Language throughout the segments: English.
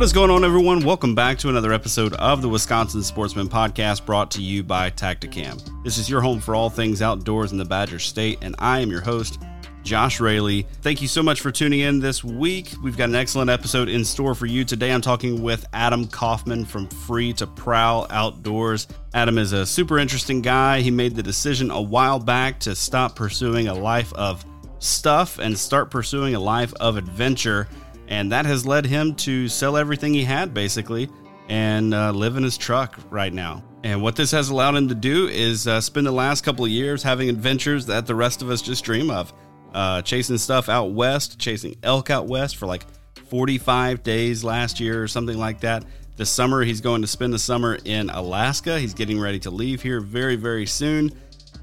What is going on, everyone? Welcome back to another episode of the Wisconsin Sportsman Podcast brought to you by Tactacam. This is your home for all things outdoors in the Badger State, and I am your host, Josh Raley. Thank you so much for tuning in this week. We've got an excellent episode in store for you. Today, I'm talking with Adam Kaufman from Free to Prowl Outdoors. Adam is a super interesting guy. He made the decision a while back to stop pursuing a life of stuff and start pursuing a life of adventure and that has led him to sell everything he had basically and uh, live in his truck right now. And what this has allowed him to do is uh, spend the last couple of years having adventures that the rest of us just dream of. Uh, chasing stuff out west, chasing elk out west for like 45 days last year or something like that. This summer, he's going to spend the summer in Alaska. He's getting ready to leave here very, very soon.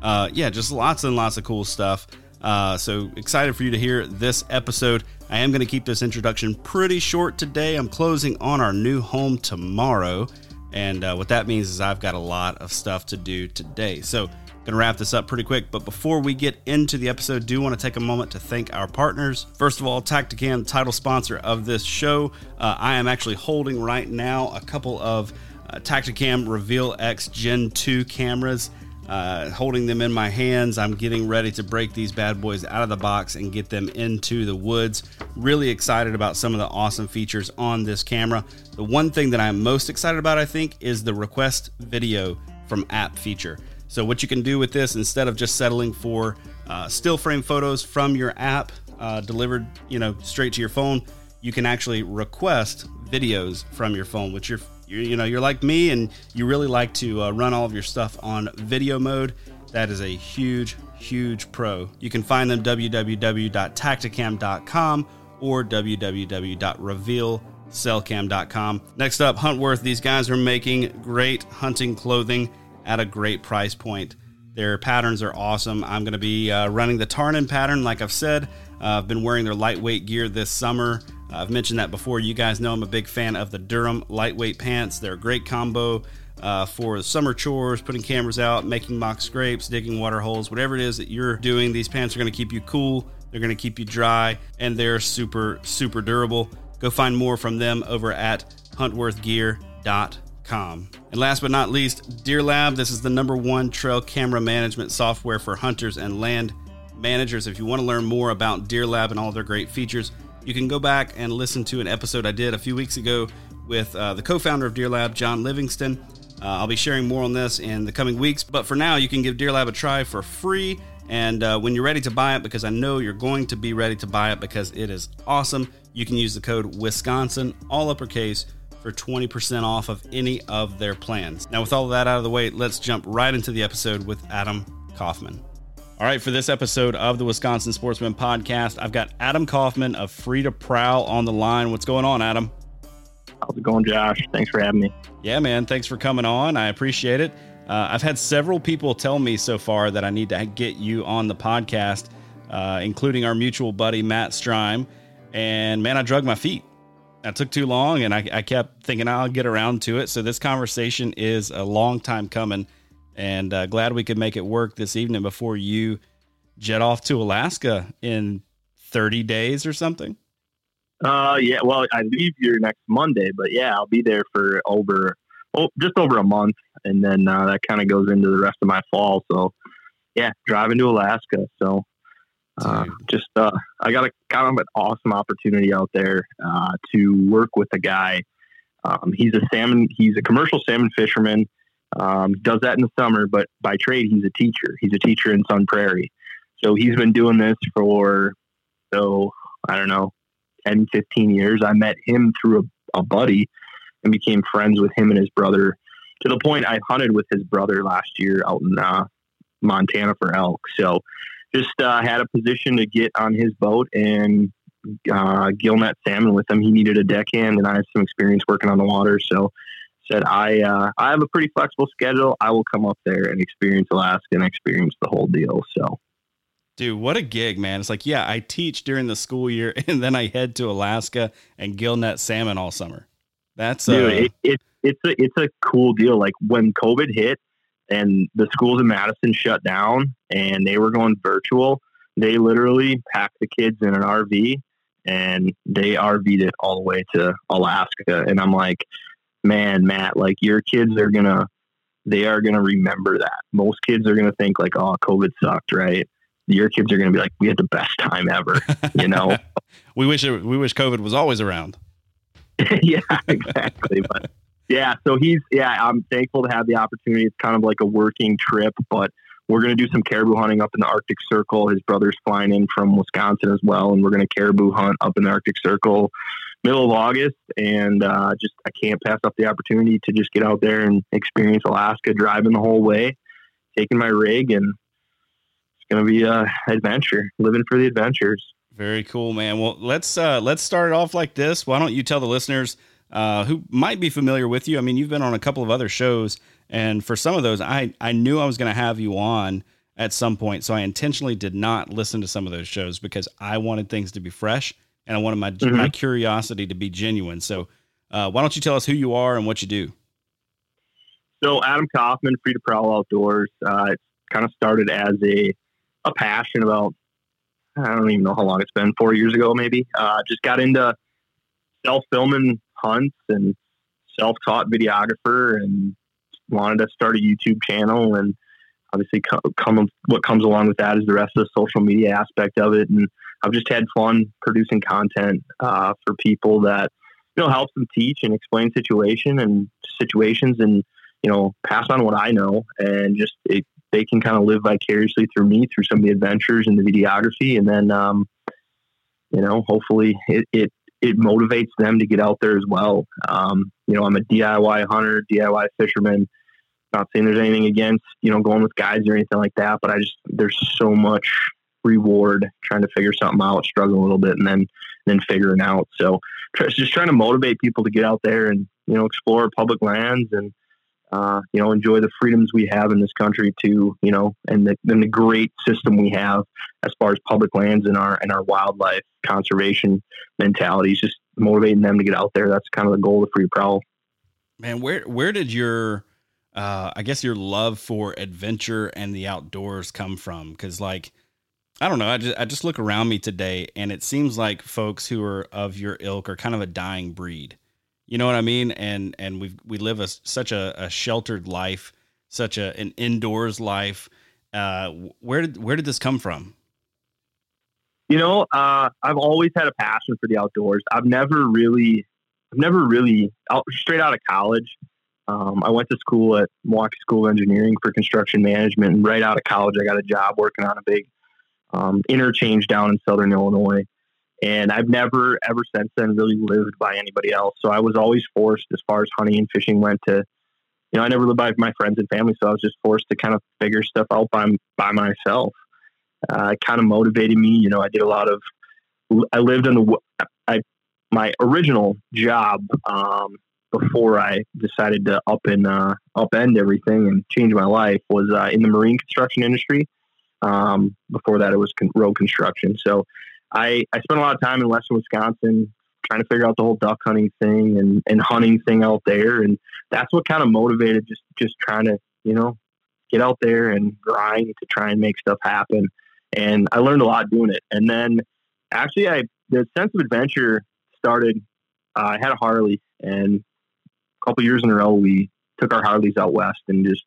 Uh, yeah, just lots and lots of cool stuff. Uh, so excited for you to hear this episode. I am going to keep this introduction pretty short today. I'm closing on our new home tomorrow. And uh, what that means is I've got a lot of stuff to do today. So, going to wrap this up pretty quick. But before we get into the episode, do want to take a moment to thank our partners. First of all, Tactacam, title sponsor of this show. Uh, I am actually holding right now a couple of uh, Tactacam Reveal X Gen 2 cameras uh, holding them in my hands. I'm getting ready to break these bad boys out of the box and get them into the woods. Really excited about some of the awesome features on this camera. The one thing that I'm most excited about, I think, is the request video from app feature. So, what you can do with this instead of just settling for uh, still frame photos from your app uh, delivered, you know, straight to your phone, you can actually request videos from your phone, which your you're, you know you're like me and you really like to uh, run all of your stuff on video mode. That is a huge huge pro. You can find them www.tactacam.com or www.revealcellcam.com next up huntworth. These guys are making great hunting clothing at a great price point. Their patterns are awesome. I'm going to be uh, running the Tarnen pattern like i've said. Uh, i've been wearing their lightweight gear this summer I've mentioned that before. You guys know I'm a big fan of the Durham lightweight pants. They're a great combo uh, for summer chores, putting cameras out, making mock scrapes, digging water holes, whatever it is that you're doing. These pants are going to keep you cool. They're going to keep you dry, and they're super, super durable. Go find more from them over at huntworthgear.com. And last but not least, Deer Lab. This is the number one trail camera management software for hunters and land managers. If you want to learn more about Deer Lab and all their great features, you can go back and listen to an episode I did a few weeks ago with uh, the co founder of Deer Lab, John Livingston. Uh, I'll be sharing more on this in the coming weeks, but for now, you can give Deer Lab a try for free. And uh, when you're ready to buy it, because I know you're going to be ready to buy it because it is awesome, you can use the code Wisconsin, all uppercase, for 20% off of any of their plans. Now, with all that out of the way, let's jump right into the episode with Adam Kaufman. All right, for this episode of the Wisconsin Sportsman Podcast, I've got Adam Kaufman of Free to Prowl on the line. What's going on, Adam? How's it going, Josh? Thanks for having me. Yeah, man. Thanks for coming on. I appreciate it. Uh, I've had several people tell me so far that I need to get you on the podcast, uh, including our mutual buddy, Matt Strime. And man, I drug my feet. That took too long, and I, I kept thinking I'll get around to it. So this conversation is a long time coming and uh, glad we could make it work this evening before you jet off to Alaska in 30 days or something. Uh, yeah. Well, I leave here next Monday, but yeah, I'll be there for over, oh, just over a month, and then uh, that kind of goes into the rest of my fall. So, yeah, driving to Alaska. So, Uh, just uh, I got a kind of an awesome opportunity out there uh, to work with a guy. Um, he's a salmon. He's a commercial salmon fisherman. Um, does that in the summer, but by trade he's a teacher. He's a teacher in Sun Prairie. So he's been doing this for so I don't know 10, 15 years. I met him through a, a buddy and became friends with him and his brother to the point I hunted with his brother last year out in uh, Montana for elk. So just uh, had a position to get on his boat and uh, gill net salmon with him. He needed a deckhand, and I have some experience working on the water. So said, I uh, I have a pretty flexible schedule. I will come up there and experience Alaska and experience the whole deal. So. Dude, what a gig, man. It's like, yeah, I teach during the school year and then I head to Alaska and gill net salmon all summer. That's uh, Dude, it, it, it's a it's a cool deal. Like when COVID hit, and the schools in Madison shut down and they were going virtual. They literally packed the kids in an RV and they RV'd it all the way to Alaska. And I'm like, man, Matt, like your kids are gonna, they are gonna remember that. Most kids are gonna think like, oh, COVID sucked, right? Your kids are gonna be like, we had the best time ever, you know. we wish it, we wish COVID was always around. yeah, exactly. But yeah, so he's yeah. I'm thankful to have the opportunity. It's kind of like a working trip, but we're going to do some caribou hunting up in the Arctic Circle. His brother's flying in from Wisconsin as well, and we're going to caribou hunt up in the Arctic Circle middle of August. And uh, just I can't pass up the opportunity to just get out there and experience Alaska, driving the whole way, taking my rig, and it's going to be a adventure, living for the adventures. Very cool, man. Well, let's uh, let's start it off like this. Why don't you tell the listeners? uh, who might be familiar with you. I mean, you've been on a couple of other shows, and for some of those, I I knew I was going to have you on at some point, so I intentionally did not listen to some of those shows because I wanted things to be fresh and I wanted my mm-hmm. my curiosity to be genuine. So, uh, why don't you tell us who you are and what you do? So, Adam Kaufman, Free to Prowl Outdoors. Uh, it kind of started as a a passion about I don't even know how long it's been, four years ago maybe. Uh, just got into self filming hunts and self-taught videographer and wanted to start a YouTube channel and obviously come, what comes along with that is the rest of the social media aspect of it and I've just had fun producing content uh, for people that you know helps them teach and explain situation and situations and you know pass on what I know and just it, they can kind of live vicariously through me through some of the adventures and the videography and then um, you know hopefully it, it it motivates them to get out there as well. Um, you know, I'm a DIY hunter, DIY fisherman. Not saying there's anything against you know going with guides or anything like that, but I just there's so much reward trying to figure something out, struggling a little bit, and then then figuring out. So just trying to motivate people to get out there and you know explore public lands and uh, you know, enjoy the freedoms we have in this country to, you know, and the, and the great system we have as far as public lands and our and our wildlife conservation mentalities, just motivating them to get out there. That's kind of the goal of Free Prowl. Man, where where did your uh, I guess your love for adventure and the outdoors come from? Because like I don't know, I just I just look around me today, and it seems like folks who are of your ilk are kind of a dying breed you know what I mean? And and we we live a such a, a sheltered life, such a an indoors life. Uh, where did where did this come from? You know, uh, I've always had a passion for the outdoors. I've never really, I've never really out, straight out of college. Um, I went to school at Milwaukee School of Engineering for construction management, and right out of college, I got a job working on a big um, interchange down in Southern Illinois. And I've never, ever since then, really lived by anybody else. So I was always forced, as far as hunting and fishing went, to, you know, I never lived by my friends and family. So I was just forced to kind of figure stuff out by, by myself. Uh, it kind of motivated me. You know, I did a lot of, I lived in the, I, my original job, um, before I decided to up and uh, upend everything and change my life was uh, in the marine construction industry. Um, before that, it was con- road construction. So I, I spent a lot of time in Western Wisconsin trying to figure out the whole duck hunting thing and, and hunting thing out there. And that's what kind of motivated just, just trying to, you know, get out there and grind to try and make stuff happen. And I learned a lot doing it. And then actually I, the sense of adventure started, uh, I had a Harley and a couple years in a row, we took our Harleys out West and just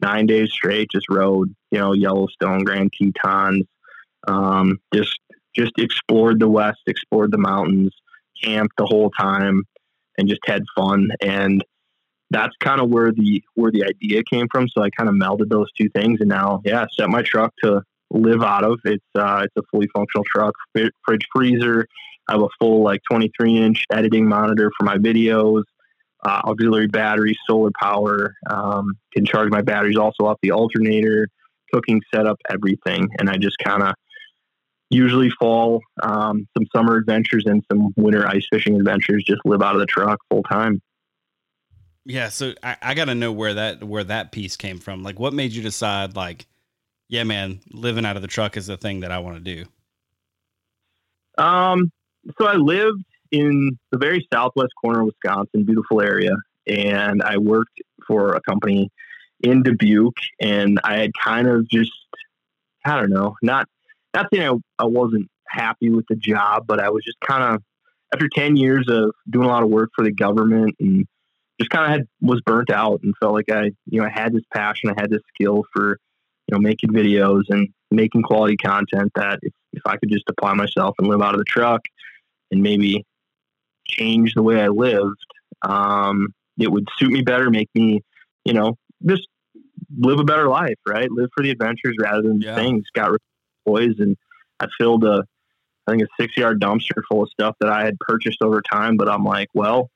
nine days straight, just rode, you know, Yellowstone, Grand Tetons, Um, just just explored the West, explored the mountains, camped the whole time, and just had fun. And that's kind of where the where the idea came from. So I kind of melded those two things, and now yeah, set my truck to live out of. It's uh, it's a fully functional truck, fridge freezer. I have a full like 23 inch editing monitor for my videos, uh, auxiliary battery, solar power. Um, can charge my batteries also off the alternator, cooking setup, everything. And I just kind of usually fall, um, some summer adventures and some winter ice fishing adventures. Just live out of the truck full time. Yeah, so I, I got to know where that where that piece came from. Like, what made you decide, like, yeah, man, living out of the truck is the thing that I want to do. Um, so I lived in the very southwest corner of Wisconsin, beautiful area, and I worked for a company in Dubuque, and I had kind of just, I don't know, not not saying I, I wasn't happy with the job, but I was just kind of after ten years of doing a lot of work for the government and just kind of had was burnt out and felt like I, you know, I had this passion, I had this skill for, you know, making videos and making quality content that if, if I could just apply myself and live out of the truck and maybe change the way I lived, um, it would suit me better, make me, you know, just live a better life, right? Live for the adventures rather than yeah. things. Got rid of toys and I filled a, I think a six yard dumpster full of stuff that I had purchased over time. But I'm like, well,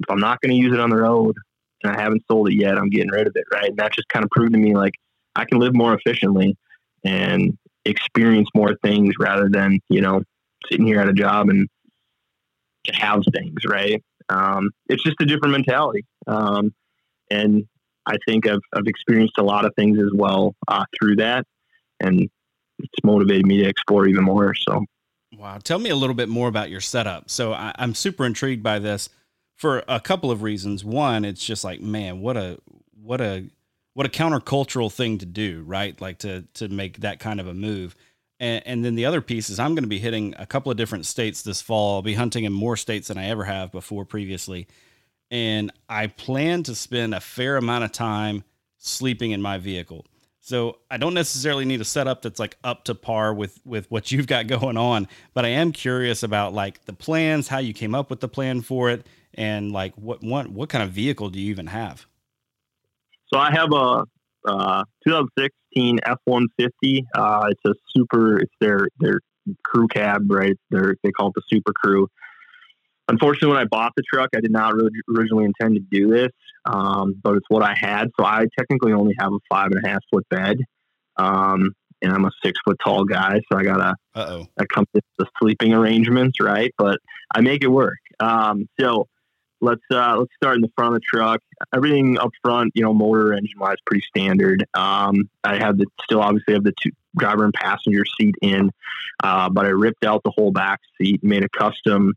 if I'm not going to use it on the road and I haven't sold it yet, I'm getting rid of it, right? And that just kind of proved to me like I can live more efficiently and experience more things rather than you know sitting here at a job and to have things, right? Um, it's just a different mentality, um, and I think I've I've experienced a lot of things as well uh, through that, and it's motivated me to explore even more. So. Wow. Tell me a little bit more about your setup. So I, am super intrigued by this for a couple of reasons. One, it's just like, man, what a what a what a countercultural thing to do, right? Like to to make that kind of a move. And, and then the other piece is I'm going to be hitting a couple of different states this fall. I'll be hunting in more states than I ever have before previously. And I plan to spend a fair amount of time sleeping in my vehicle. So I don't necessarily need a setup that's like up to par with with what you've got going on, but I am curious about like the plans, how you came up with the plan for it, and like what what what kind of vehicle do you even have? So I have a uh, 2016 F150. Uh, it's a super. It's their their crew cab, right? They're, they call it the Super Crew. Unfortunately, when I bought the truck, I did not really originally intend to do this, um, but it's what I had. So I technically only have a five and a half foot bed, um, and I'm a six foot tall guy, so I gotta Uh-oh. that the sleeping arrangements, right? But I make it work. Um, so let's uh, let's start in the front of the truck. Everything up front, you know, motor engine wise, pretty standard. Um, I have the still obviously have the two driver and passenger seat in, uh, but I ripped out the whole back seat, made a custom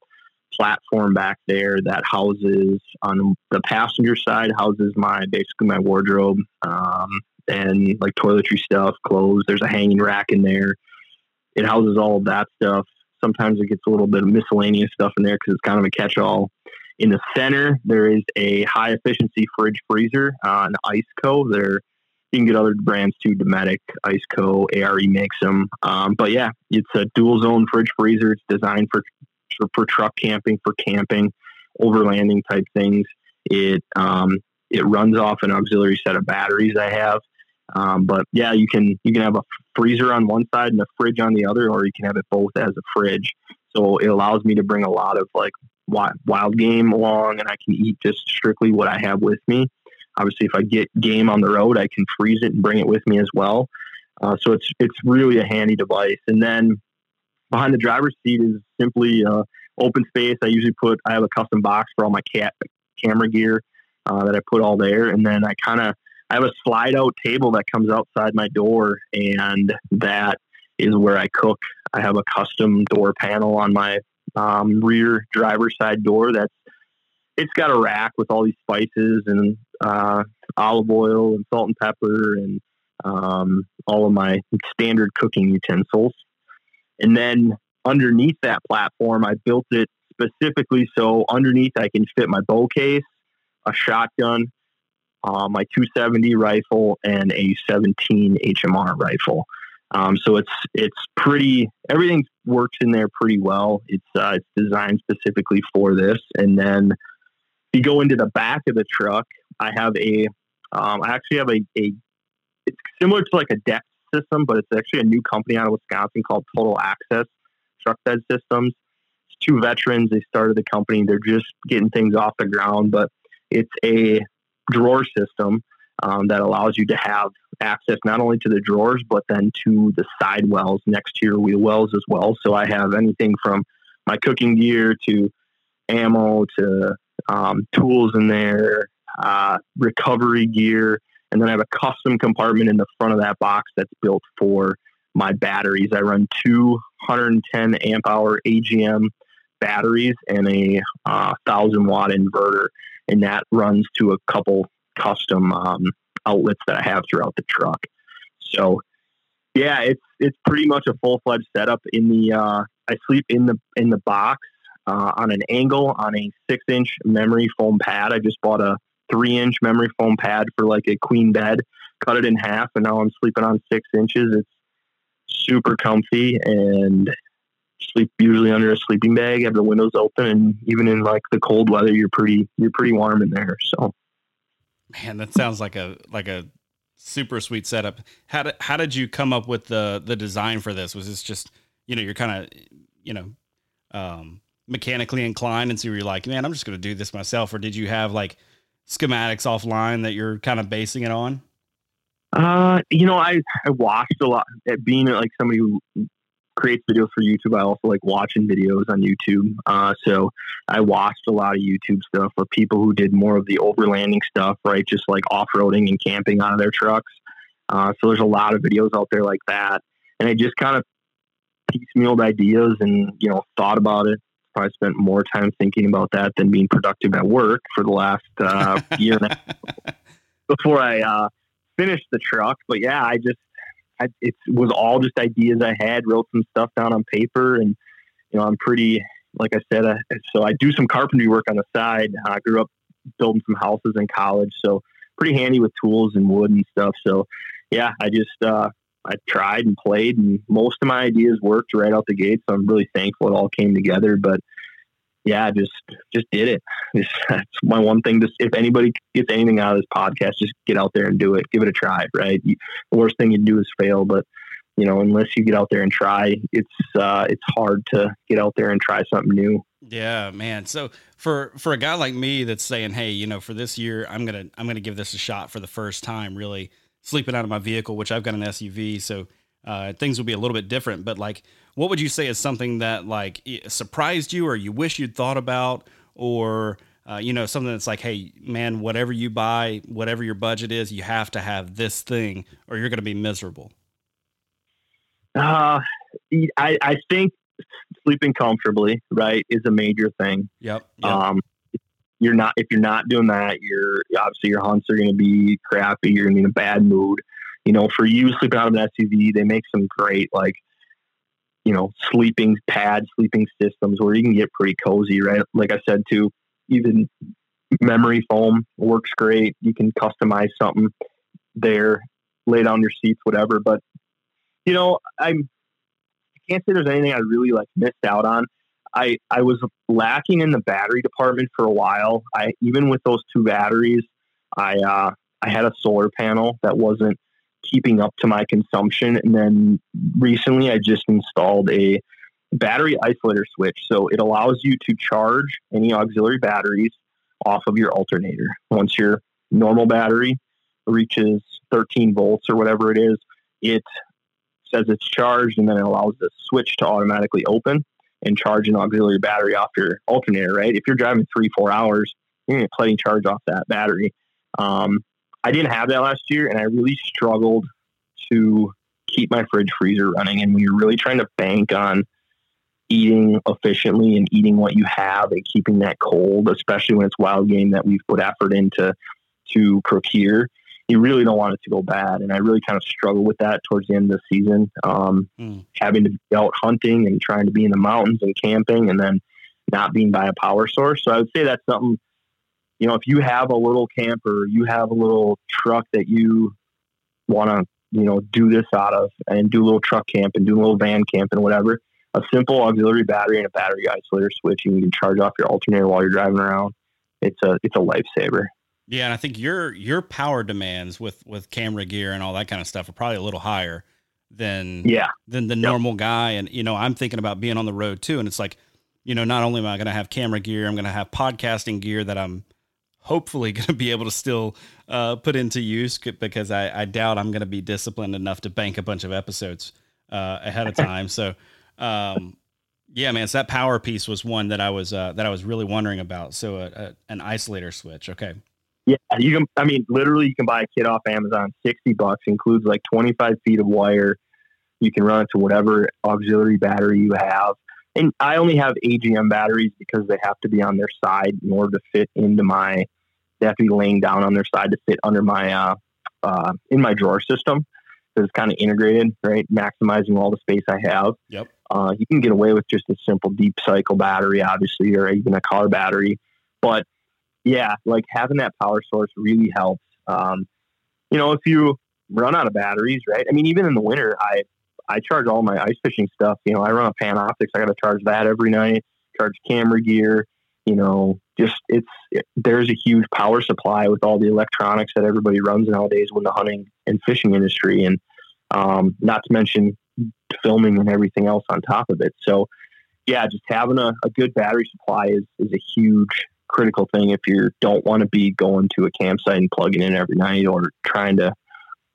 platform back there that houses on the passenger side houses my basically my wardrobe um, and like toiletry stuff, clothes. There's a hanging rack in there. It houses all of that stuff. Sometimes it gets a little bit of miscellaneous stuff in there because it's kind of a catch-all. In the center, there is a high efficiency fridge freezer, uh, an Iceco. There, you can get other brands too, Dometic, Iceco, ARB makes them. Um, but yeah, it's a dual zone fridge freezer. It's designed for, for, for truck camping, for camping, overlanding type things. It um, it runs off an auxiliary set of batteries I have. Um, but yeah, you can you can have a freezer on one side and a fridge on the other, or you can have it both as a fridge. So it allows me to bring a lot of like wild game along and I can eat just strictly what I have with me. Obviously, if I get game on the road, I can freeze it and bring it with me as well. Uh, so it's it's really a handy device. And then behind the driver's seat is simply uh, open space. I usually put I have a custom box for all my cat camera gear uh, that I put all there, and then I kind of I have a slide out table that comes outside my door, and that is where I cook. I have a custom door panel on my um, rear driver's side door. That's it's got a rack with all these spices and uh, olive oil and salt and pepper and um, all of my standard cooking utensils. And then underneath that platform, I built it specifically so underneath I can fit my bow case, a shotgun, uh, my 270 rifle, and a 17 HMR rifle. Um, so it's it's pretty everything works in there pretty well. It's uh, it's designed specifically for this, and then if you go into the back of the truck. I have a um, I actually have a, a it's similar to like a deck system, but it's actually a new company out of Wisconsin called Total Access Truck Bed Systems. It's two veterans. They started the company. They're just getting things off the ground, but it's a drawer system um, that allows you to have access not only to the drawers, but then to the side wells next to your wheel wells as well. So I have anything from my cooking gear to ammo to um, tools in there, uh, recovery gear, and then I have a custom compartment in the front of that box that's built for my batteries. I run two 110 amp hour AGM batteries and a uh, thousand watt inverter, and that runs to a couple custom um, outlets that I have throughout the truck. So, yeah, it's it's pretty much a full fledged setup. In the uh, I sleep in the in the box uh, on an angle on a six inch memory foam pad. I just bought a three inch memory foam pad for like a queen bed. Cut it in half, and now I'm sleeping on six inches. It's super comfy and sleep usually under a sleeping bag. Have the windows open, and even in like the cold weather, you're pretty you're pretty warm in there. So Man, that sounds like a like a super sweet setup. How did how did you come up with the the design for this? Was this just you know you're kind of you know um, mechanically inclined, and so you're like, man, I'm just going to do this myself, or did you have like schematics offline that you're kind of basing it on? Uh, you know, I I watched a lot. Being like somebody who creates videos for YouTube. I also like watching videos on YouTube. Uh, so I watched a lot of YouTube stuff for people who did more of the overlanding stuff, right? Just like off roading and camping out of their trucks. Uh, so there's a lot of videos out there like that. And I just kind of piecemealed ideas and, you know, thought about it. Probably spent more time thinking about that than being productive at work for the last uh, year and a half before I uh, finished the truck. But yeah, I just I, it was all just ideas I had. Wrote some stuff down on paper, and you know, I'm pretty, like I said, so I do some carpentry work on the side. I grew up building some houses in college, so pretty handy with tools and wood and stuff. So, yeah, I just uh, I tried and played, and most of my ideas worked right out the gate. So I'm really thankful it all came together. But yeah, just just did it. that's my one thing. Just if anybody gets anything out of this podcast, just get out there and do it. Give it a try. Right. You, the worst thing you do is fail, but you know, unless you get out there and try, it's uh, it's hard to get out there and try something new. Yeah, man. So for for a guy like me that's saying, hey, you know, for this year, I'm gonna I'm gonna give this a shot for the first time. Really sleeping out of my vehicle, which I've got an SUV, so uh, things will be a little bit different. But like, what would you say is something that like surprised you, or you wish you'd thought about, or uh, you know, something that's like, hey, man, whatever you buy, whatever your budget is, you have to have this thing, or you're going to be miserable. Uh, I I think sleeping comfortably, right, is a major thing. Yep. yep. Um, you're not if you're not doing that, you're obviously your hunts are going to be crappy. You're going to be in a bad mood you know, for you sleeping out of an SUV, they make some great like, you know, sleeping pad, sleeping systems where you can get pretty cozy, right? Like I said, too, even memory foam works great. You can customize something there, lay down your seats, whatever. But you know, I'm I can't say there's anything I really like missed out on. I I was lacking in the battery department for a while. I even with those two batteries, I uh, I had a solar panel that wasn't keeping up to my consumption. And then recently I just installed a battery isolator switch. So it allows you to charge any auxiliary batteries off of your alternator. Once your normal battery reaches 13 volts or whatever it is, it says it's charged and then it allows the switch to automatically open and charge an auxiliary battery off your alternator, right? If you're driving three, four hours, you're going to plenty charge off that battery. Um, I didn't have that last year, and I really struggled to keep my fridge freezer running. And when you're really trying to bank on eating efficiently and eating what you have and keeping that cold, especially when it's wild game that we've put effort into to procure, you really don't want it to go bad. And I really kind of struggled with that towards the end of the season, um, mm. having to be out hunting and trying to be in the mountains and camping, and then not being by a power source. So I would say that's something you know, if you have a little camper, you have a little truck that you want to you know, do this out of and do a little truck camp and do a little van camp and whatever. A simple auxiliary battery and a battery isolator switch, and you can charge off your alternator while you're driving around. It's a it's a lifesaver. Yeah, and I think your your power demands with with camera gear and all that kind of stuff are probably a little higher than yeah than the yep. normal guy. And you know, I'm thinking about being on the road too, and it's like, you know, not only am I going to have camera gear, I'm going to have podcasting gear that I'm hopefully going to be able to still uh, put into use because I, I doubt I'm going to be disciplined enough to bank a bunch of episodes uh, ahead of time. so, um, yeah, man, so that power piece was one that I was uh, that I was really wondering about. So, a, a, an isolator switch, okay. Yeah, you can. I mean, literally, you can buy a kit off Amazon, sixty bucks, includes like twenty five feet of wire. You can run it to whatever auxiliary battery you have. And I only have AGM batteries because they have to be on their side in order to fit into my. They have to be laying down on their side to fit under my uh, uh, in my drawer system because it's kind of integrated, right? Maximizing all the space I have. Yep. Uh, you can get away with just a simple deep cycle battery, obviously, or even a car battery, but yeah, like having that power source really helps. Um, you know, if you run out of batteries, right? I mean, even in the winter, I I charge all my ice fishing stuff. You know, I run a Panoptix. I got to charge that every night. Charge camera gear. You know, just it's it, there's a huge power supply with all the electronics that everybody runs nowadays with the hunting and fishing industry, and um, not to mention filming and everything else on top of it. So, yeah, just having a, a good battery supply is is a huge critical thing if you don't want to be going to a campsite and plugging in every night or trying to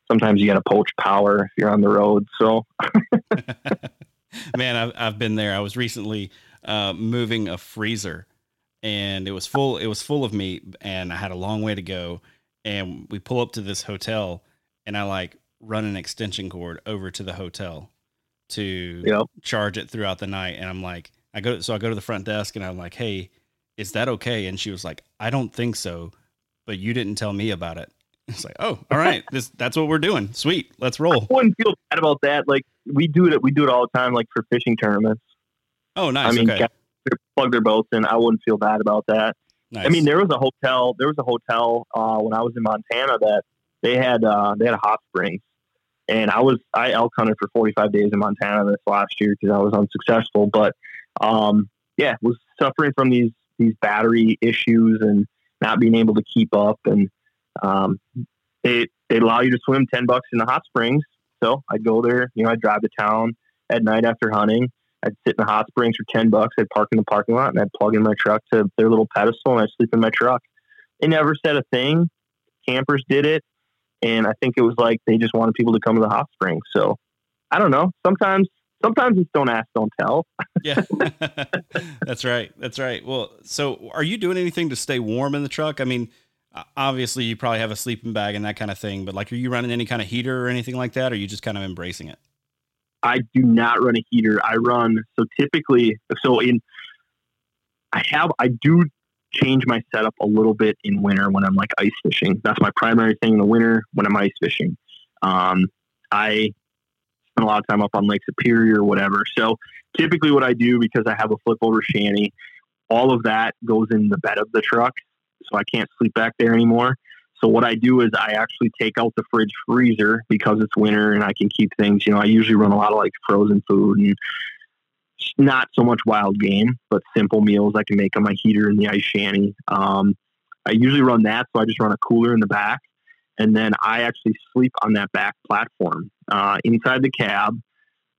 sometimes you got to poach power if you're on the road so man I've, I've been there i was recently uh, moving a freezer and it was full it was full of meat and i had a long way to go and we pull up to this hotel and i like run an extension cord over to the hotel to yep. charge it throughout the night and i'm like i go so i go to the front desk and i'm like hey is that okay? And she was like, I don't think so, but you didn't tell me about it. It's like, oh, all right, this that's what we're doing. Sweet, let's roll. I wouldn't feel bad about that. Like we do it, we do it all the time, like for fishing tournaments. Oh, nice. I mean, okay. plug their boats in. I wouldn't feel bad about that. Nice. I mean, there was a hotel. There was a hotel uh, when I was in Montana that they had uh, they had a hot springs, and I was I elk hunted for 45 days in Montana this last year because I was unsuccessful. But um, yeah, was suffering from these these battery issues and not being able to keep up. And um, they they allow you to swim ten bucks in the hot springs. So I'd go there. You know, I'd drive to town at night after hunting. I'd sit in the hot springs for ten bucks. I'd park in the parking lot and I'd plug in my truck to their little pedestal and I'd sleep in my truck. They never said a thing. Campers did it, and I think it was like they just wanted people to come to the hot springs. So I don't know. Sometimes sometimes it's don't ask, don't tell. yeah, that's right. That's right. Well, so are you doing anything to stay warm in the truck? I mean, obviously you probably have a sleeping bag and that kind of thing, but like, are you running any kind of heater or anything like that? Or are you just kind of embracing it? I do not run a heater. I run so typically. So in, I have I do change my setup a little bit in winter when I'm like ice fishing. That's my primary thing in the winter when I'm ice fishing. Um, I spend a lot of time up on Lake Superior or whatever. So typically, what I do because I have a flip over shanty, all of that goes in the bed of the truck, so I can't sleep back there anymore. So what I do is I actually take out the fridge freezer because it's winter and I can keep things. You know, I usually run a lot of like frozen food and not so much wild game, but simple meals I can make on my heater in the ice shanty. Um, I usually run that, so I just run a cooler in the back and then I actually sleep on that back platform uh, inside the cab.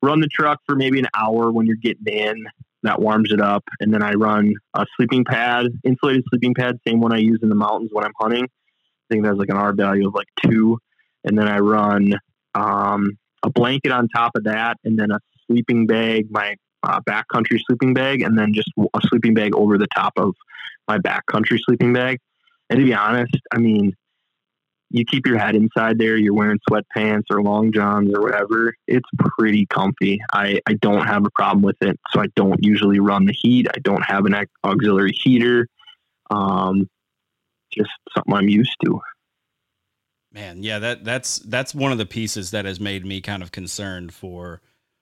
Run the truck for maybe an hour when you're getting in. That warms it up, and then I run a sleeping pad, insulated sleeping pad, same one I use in the mountains when I'm hunting. I think that's like an R value of like two, and then I run um, a blanket on top of that, and then a sleeping bag, my uh, backcountry sleeping bag, and then just a sleeping bag over the top of my backcountry sleeping bag. And to be honest, I mean, you keep your head inside there, you're wearing sweatpants or long johns or whatever, it's pretty comfy. I, I don't have a problem with it. So I don't usually run the heat. I don't have an auxiliary heater. Um, just something I'm used to. Man, yeah, that that's that's one of the pieces that has made me kind of concerned for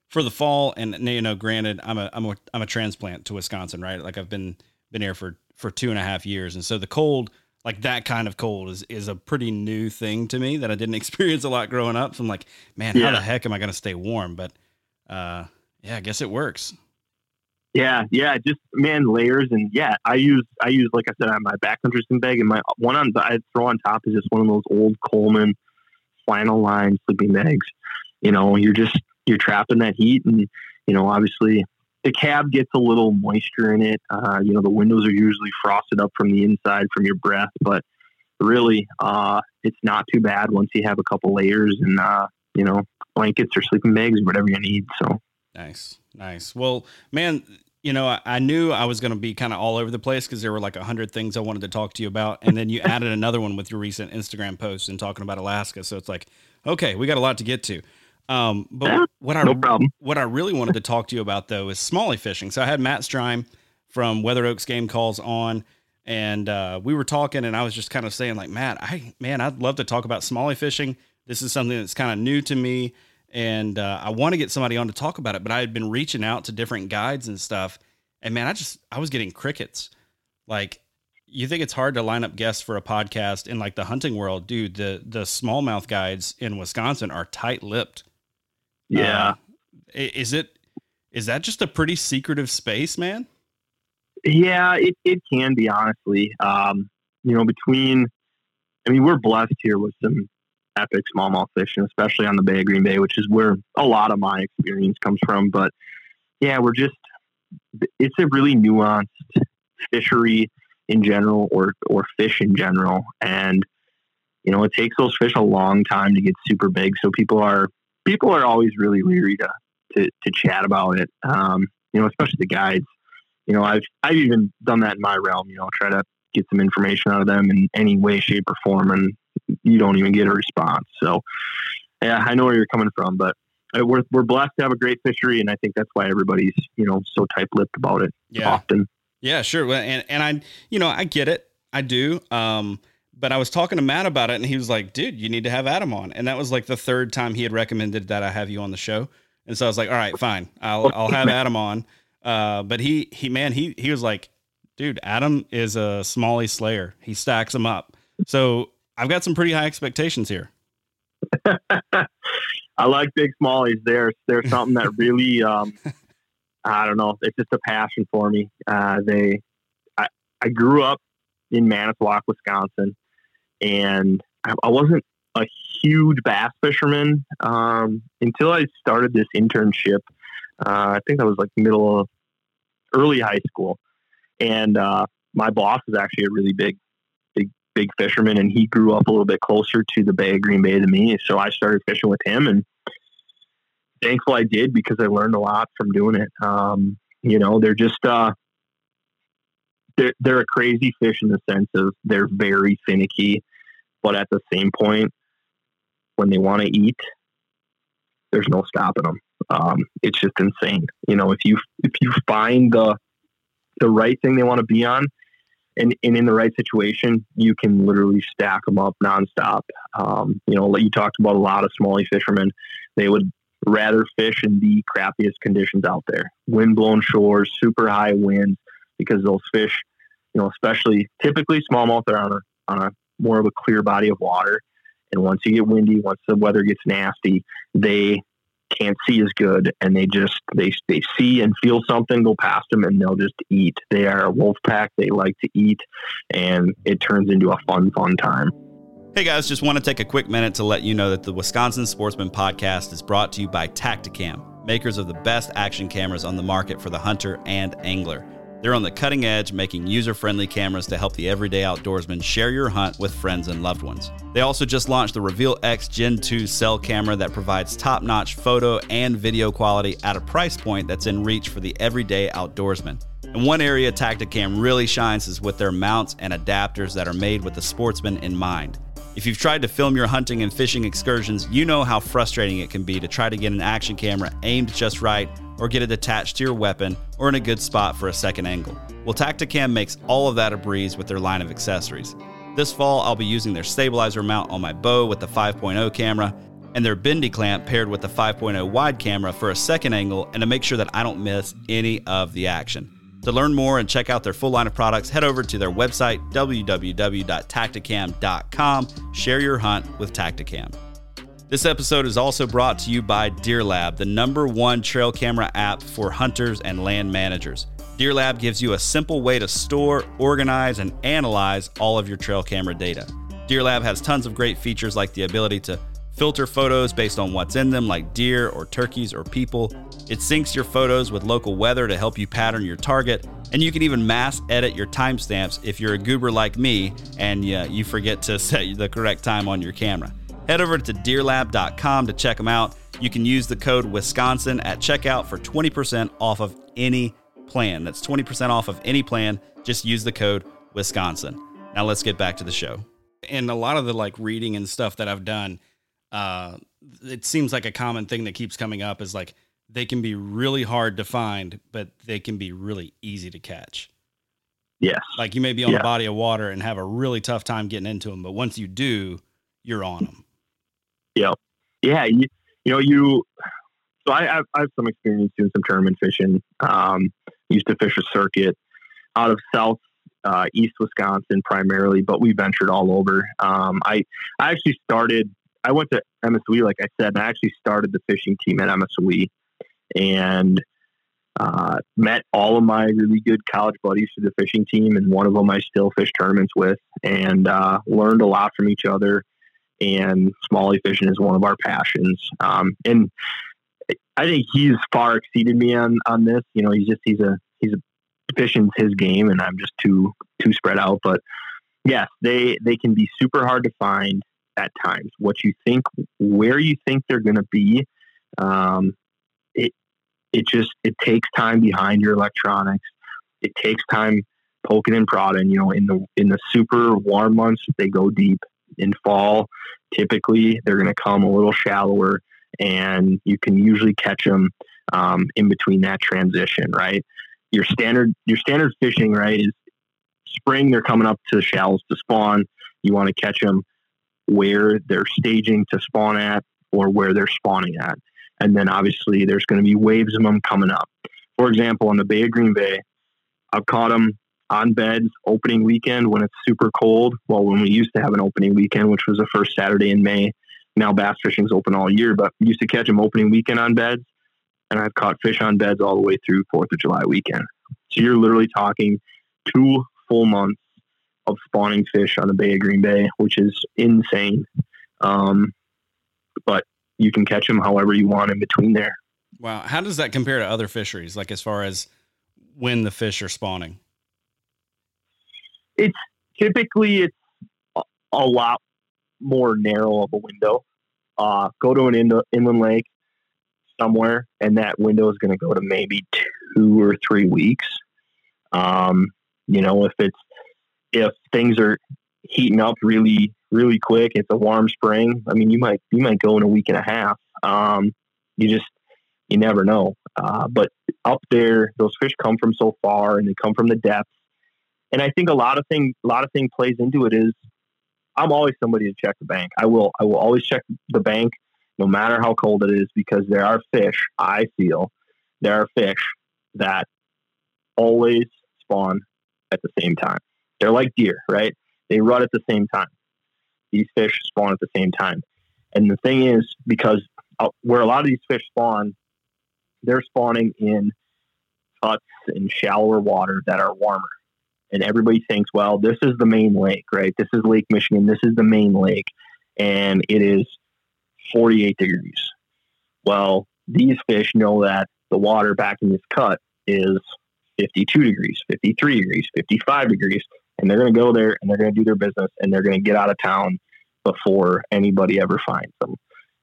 for the fall. And you know, granted, I'm a I'm a I'm a transplant to Wisconsin, right? Like I've been been here for for two and a half years, and so the cold like that kind of cold is is a pretty new thing to me that I didn't experience a lot growing up. So I'm like, man, yeah. how the heck am I going to stay warm? But uh, yeah, I guess it works. Yeah, yeah, just man layers and yeah, I use I use like I said on my backcountry sleeping bag and my one on I throw on top is just one of those old Coleman flannel line sleeping bags. You know, you're just you're trapping that heat and you know obviously the cab gets a little moisture in it. Uh, you know, the windows are usually frosted up from the inside from your breath, but really, uh, it's not too bad once you have a couple layers and, uh, you know, blankets or sleeping bags, whatever you need. So nice, nice. Well, man, you know, I, I knew I was going to be kind of all over the place because there were like a hundred things I wanted to talk to you about, and then you added another one with your recent Instagram post and talking about Alaska. So it's like, okay, we got a lot to get to. Um, but yeah, what I no problem. what I really wanted to talk to you about though is smallie fishing. So I had Matt Strime from Weather Oaks Game Calls on, and uh, we were talking, and I was just kind of saying like, Matt, I man, I'd love to talk about smallie fishing. This is something that's kind of new to me, and uh, I want to get somebody on to talk about it. But I had been reaching out to different guides and stuff, and man, I just I was getting crickets. Like you think it's hard to line up guests for a podcast in like the hunting world, dude? The the smallmouth guides in Wisconsin are tight lipped. Yeah. Uh, is it is that just a pretty secretive space, man? Yeah, it, it can be honestly. Um, you know, between I mean, we're blessed here with some epic smallmouth fishing, especially on the Bay of Green Bay, which is where a lot of my experience comes from. But yeah, we're just it's a really nuanced fishery in general or or fish in general. And you know, it takes those fish a long time to get super big. So people are people are always really leery to to, to chat about it. Um, you know, especially the guides. You know, I've I've even done that in my realm. You know, try to get some information out of them in any way, shape, or form, and you don't even get a response. So, yeah, I know where you're coming from, but uh, we're we're blessed to have a great fishery, and I think that's why everybody's you know so tight-lipped about it. Yeah. Often. Yeah, sure. And and I, you know, I get it. I do. Um, but I was talking to Matt about it, and he was like, "Dude, you need to have Adam on." And that was like the third time he had recommended that I have you on the show. And so I was like, "All right, fine, I'll I'll have Adam on." Uh, but he he man he he was like, "Dude, Adam is a smallie slayer. He stacks them up." So I've got some pretty high expectations here. I like big smallies. They're they're something that really um, I don't know. It's just a passion for me. Uh, they I I grew up in Manitowoc, Wisconsin and I wasn't a huge bass fisherman um, until I started this internship. Uh, I think that was like middle of early high school, and uh, my boss was actually a really big, big, big fisherman, and he grew up a little bit closer to the Bay of Green Bay than me. So I started fishing with him, and thankful I did because I learned a lot from doing it. Um, you know, they're just uh, they're, they're a crazy fish in the sense of they're very finicky, but at the same point, when they want to eat, there's no stopping them. Um, it's just insane. You know, if you if you find the the right thing they want to be on, and, and in the right situation, you can literally stack them up nonstop. Um, you know, you talked about a lot of smallie fishermen. They would rather fish in the crappiest conditions out there, wind blown shores, super high winds, because those fish, you know, especially typically smallmouth are on a on a more of a clear body of water. And once you get windy, once the weather gets nasty, they can't see as good and they just they they see and feel something go past them and they'll just eat. They are a wolf pack. They like to eat and it turns into a fun fun time. Hey guys, just want to take a quick minute to let you know that the Wisconsin Sportsman podcast is brought to you by Tactacam, makers of the best action cameras on the market for the hunter and angler. They're on the cutting edge, making user friendly cameras to help the everyday outdoorsman share your hunt with friends and loved ones. They also just launched the Reveal X Gen 2 cell camera that provides top notch photo and video quality at a price point that's in reach for the everyday outdoorsman. And one area Tactacam really shines is with their mounts and adapters that are made with the sportsman in mind. If you've tried to film your hunting and fishing excursions, you know how frustrating it can be to try to get an action camera aimed just right or get it attached to your weapon or in a good spot for a second angle. Well, Tactacam makes all of that a breeze with their line of accessories. This fall, I'll be using their stabilizer mount on my bow with the 5.0 camera and their bendy clamp paired with the 5.0 wide camera for a second angle and to make sure that I don't miss any of the action. To learn more and check out their full line of products, head over to their website, www.tactacam.com. Share your hunt with Tactacam. This episode is also brought to you by Deer Lab, the number one trail camera app for hunters and land managers. Deer Lab gives you a simple way to store, organize, and analyze all of your trail camera data. Deer Lab has tons of great features like the ability to filter photos based on what's in them, like deer or turkeys or people. It syncs your photos with local weather to help you pattern your target, and you can even mass edit your timestamps if you're a goober like me and uh, you forget to set the correct time on your camera. Head over to deerlab.com to check them out. You can use the code Wisconsin at checkout for 20% off of any plan. That's 20% off of any plan. Just use the code Wisconsin. Now let's get back to the show. And a lot of the like reading and stuff that I've done, uh, it seems like a common thing that keeps coming up is like they can be really hard to find, but they can be really easy to catch. Yes. Like you may be on Yeah. a body of water and have a really tough time getting into them, but once you do, you're on them. yeah, you, you know, you. So I, I've, I have some experience doing some tournament fishing. Um, used to fish a circuit out of South uh, East Wisconsin primarily, but we ventured all over. Um, I I actually started. I went to MSOE, like I said, and I actually started the fishing team at MSOE, and uh, met all of my really good college buddies through the fishing team, and one of them I still fish tournaments with, and uh, learned a lot from each other and smallie fishing is one of our passions. Um, and I think he's far exceeded me on on this. You know, he's just he's a he's a fishing's his game, and I'm just too too spread out. But yes, they they can be super hard to find at times. What you think, where you think they're going to be, um, it it just it takes time behind your electronics. It takes time poking and prodding. You know, in the in the super warm months, they go deep. In fall, typically they're going to come a little shallower and you can usually catch them um, in between that transition right your standard your standard fishing right is spring they're coming up to the shallows to spawn you want to catch them where they're staging to spawn at or where they're spawning at and then obviously there's going to be waves of them coming up for example on the bay of green bay i've caught them on beds opening weekend when it's super cold. Well, when we used to have an opening weekend, which was the first Saturday in May. Now bass fishing's open all year, but used to catch them opening weekend on beds, and I've caught fish on beds all the way through Fourth of July weekend. So you're literally talking two full months of spawning fish on the Bay of Green Bay, which is insane. Um, but you can catch them however you want in between there. Wow. How does that compare to other fisheries? Like as far as when the fish are spawning? it's typically it's a, a lot more narrow of a window. Uh, go to an in- inland lake somewhere, and that window is going to go to maybe two or three weeks. Um, you know, if it's if things are heating up really really quick, it's a warm spring. I mean, you might you might go in a week and a half. Um, you just you never know. Uh, but up there, those fish come from so far, and they come from the depths and I think a lot of thing a lot of thing plays into it is I'm always somebody to check the bank. I will I will always check the bank no matter how cold it is because there are fish I feel there are fish that always spawn at the same time. They're like deer, right? They run at the same time. These fish spawn at the same time. And the thing is because uh, where a lot of these fish spawn, they're spawning in huts and shallower water that are warmer and everybody thinks, well, this is the main lake, right? This is Lake Michigan. This is the main lake, and it is 48 degrees. Well, these fish know that the water back in this cut is 52 degrees, 53 degrees, 55 degrees, and they're going to go there and they're going to do their business and they're going to get out of town before anybody ever finds them.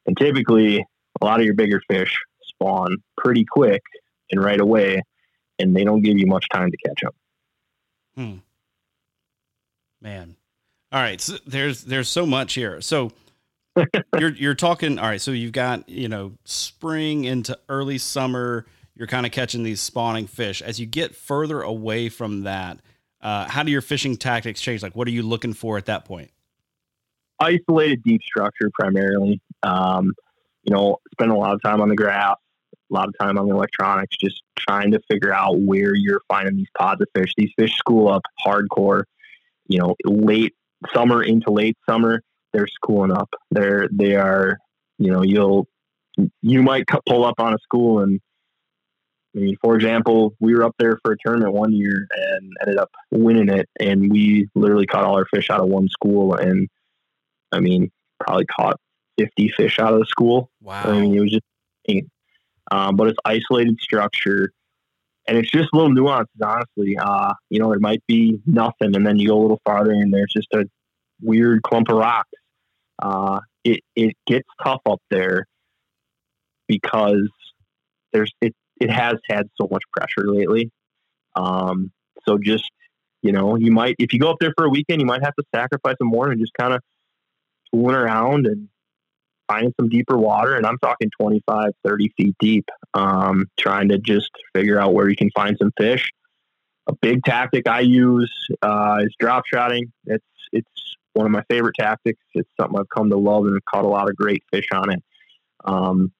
And typically, a lot of your bigger fish spawn pretty quick and right away, and they don't give you much time to catch them. Hmm. Man. All right. So there's there's so much here. So you're you're talking all right, so you've got, you know, spring into early summer, you're kind of catching these spawning fish. As you get further away from that, uh, how do your fishing tactics change? Like what are you looking for at that point? isolated deep structure primarily. Um, you know, spend a lot of time on the grass, a lot of time on the electronics, just trying to figure out where you're finding these pods of fish. These fish school up hardcore, you know, late summer into late summer. They're schooling up. They're they are, you know, you'll you might pull up on a school and I mean, for example, we were up there for a tournament one year and ended up winning it, and we literally caught all our fish out of one school, and I mean, probably caught fifty fish out of the school. Wow! I mean, it was just, um, but it's isolated structure, and it's just little nuances. Honestly, uh, you know, there might be nothing, and then you go a little farther, and there's just a weird clump of rocks. Uh, it it gets tough up there because there's it it has had so much pressure lately. Um, so just, you know, you might, if you go up there for a weekend, you might have to sacrifice a and just kind of fooling around and finding some deeper water. And I'm talking 25, 30 feet deep, um, trying to just figure out where you can find some fish. A big tactic I use uh, is drop shotting. It's, it's one of my favorite tactics. It's something I've come to love and caught a lot of great fish on it. Um,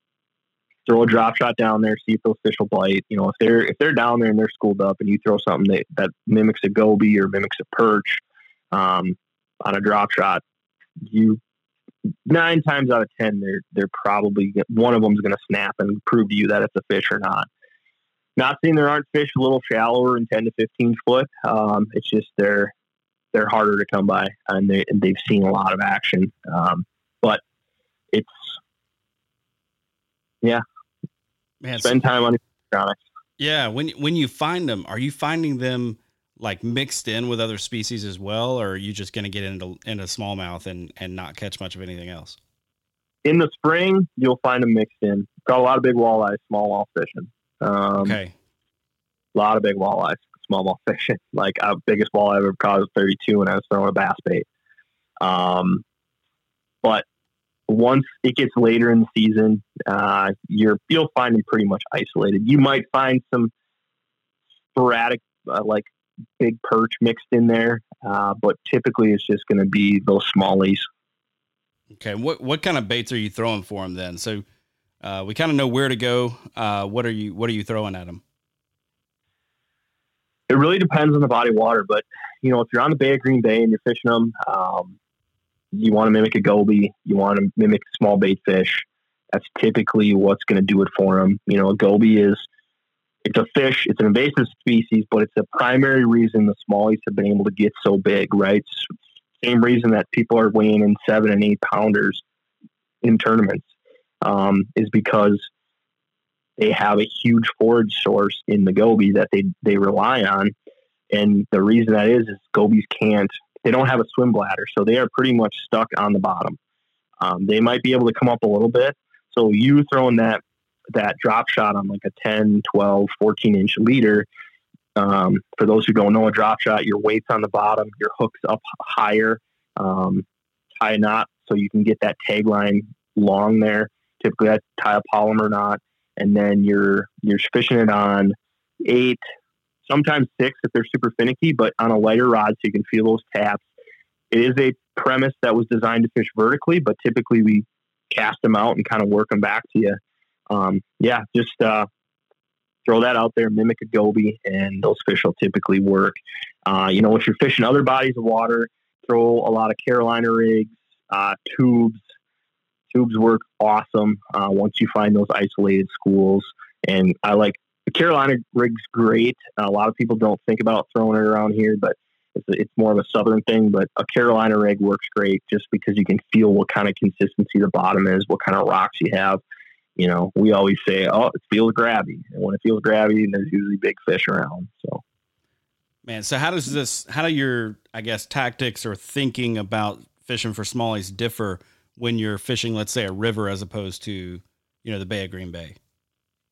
throw a drop shot down there, see if those fish will bite. You know, if they're if they're down there and they're schooled up, and you throw something that, that mimics a goby or mimics a perch um, on a drop shot, you nine times out of ten they're they're probably one of them's going to snap and prove to you that it's a fish or not. Not saying there aren't fish a little shallower in ten to fifteen foot. Um, it's just they're they're harder to come by, and they they've seen a lot of action. Um, but it's yeah, Man, spend time on. Yeah, when when you find them, are you finding them like mixed in with other species as well, or are you just going to get into into smallmouth and and not catch much of anything else? In the spring, you'll find them mixed in. Got a lot of big walleyes, smallmouth fishing. Um, okay. A lot of big walleyes, smallmouth fishing. Like our biggest walleye I ever caught was 32 when I was throwing a bass bait. Um, but once it gets later in the season, uh, you're you'll find them pretty much isolated. You might find some sporadic, uh, like big perch mixed in there, uh, but typically it's just going to be those smallies. Okay, what what kind of baits are you throwing for them then? So uh, we kind of know where to go. Uh, what are you what are you throwing at them? It really depends on the body of water, but you know if you're on the Bay of Green Bay and you're fishing them, um, you want to mimic a goby, you want to mimic small bait fish. That's typically what's going to do it for them. You know, a goby is it's a fish, it's an invasive species, but it's the primary reason the smallies have been able to get so big, right? Same reason that people are weighing in seven and eight pounders in tournaments um, is because they have a huge forage source in the goby that they they rely on, and the reason that is is gobies can't they don't have a swim bladder, so they are pretty much stuck on the bottom. Um, they might be able to come up a little bit. So you throwing that that drop shot on like a 10, 12, 14 inch leader. Um, for those who don't know a drop shot, your weight's on the bottom, your hook's up higher, um, tie a knot so you can get that tag line long there. Typically, I tie a Palomar knot, and then you're you're fishing it on eight, sometimes six if they're super finicky, but on a lighter rod so you can feel those taps. It is a premise that was designed to fish vertically, but typically we cast them out and kind of work them back to you. Um, yeah, just uh, throw that out there, mimic a goby, and those fish will typically work. Uh, you know, if you're fishing other bodies of water, throw a lot of Carolina rigs, uh, tubes. Tubes work awesome uh, once you find those isolated schools. And I like Carolina rig's great. A lot of people don't think about throwing it around here, but it's, it's more of a southern thing. But a Carolina rig works great just because you can feel what kind of consistency the bottom is, what kind of rocks you have. You know, we always say, "Oh, it feels grabby," and when it feels grabby, there's usually big fish around. So, man, so how does this? How do your, I guess, tactics or thinking about fishing for smallies differ when you're fishing, let's say, a river as opposed to, you know, the Bay of Green Bay?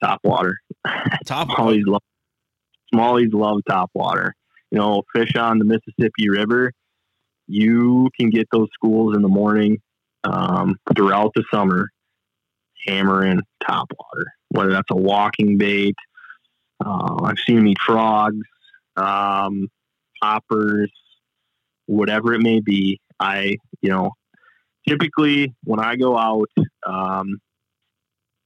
Top water. Top smallies love smallies love top water. You know, fish on the Mississippi River. You can get those schools in the morning um, throughout the summer, hammering top water. Whether that's a walking bait, uh, I've seen them eat frogs, um, poppers, whatever it may be. I, you know, typically when I go out, um,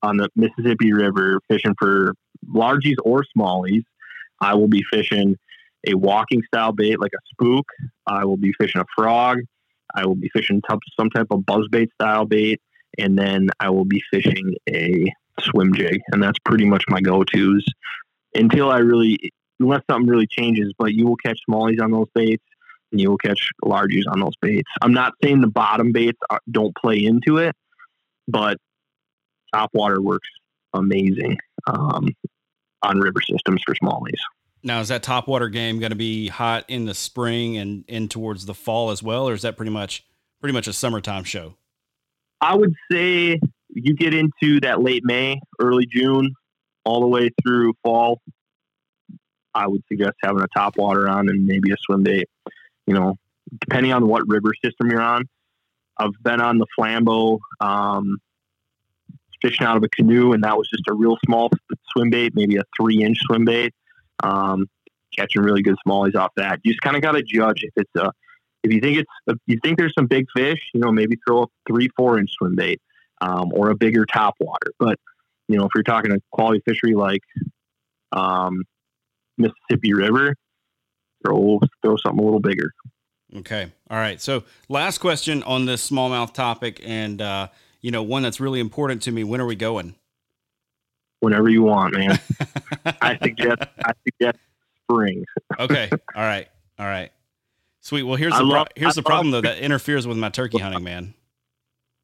on the Mississippi River fishing for largies or smallies. I will be fishing a walking style bait like a spook. I will be fishing a frog. I will be fishing some type of buzzbait style bait, and then I will be fishing a swim jig, and that's pretty much my go-to's until I really, unless something really changes. But you will catch smallies on those baits, and you will catch largies on those baits. I'm not saying the bottom baits don't play into it, but top water works amazing um, on river systems for smallies. Now, is that top water game going to be hot in the spring and in towards the fall as well, or is that pretty much pretty much a summertime show? I would say you get into that late May, early June, all the way through fall. I would suggest having a top water on and maybe a swim bait. You know, depending on what river system you're on. I've been on the Flambeau, um, fishing out of a canoe, and that was just a real small swim bait, maybe a three inch swim bait. Um, catching really good smallies off that. You just kind of got to judge if it's a, if you think it's, if you think there's some big fish, you know, maybe throw a three, four inch swim bait, um, or a bigger top water. But, you know, if you're talking a quality fishery like, um, Mississippi River, throw, throw something a little bigger. Okay. All right. So last question on this smallmouth topic and, uh, you know, one that's really important to me. When are we going? Whenever you want, man. I suggest I suggest spring. okay. All right. All right. Sweet. Well, here's the love, pro- here's I the problem though that interferes with my turkey hunting, man.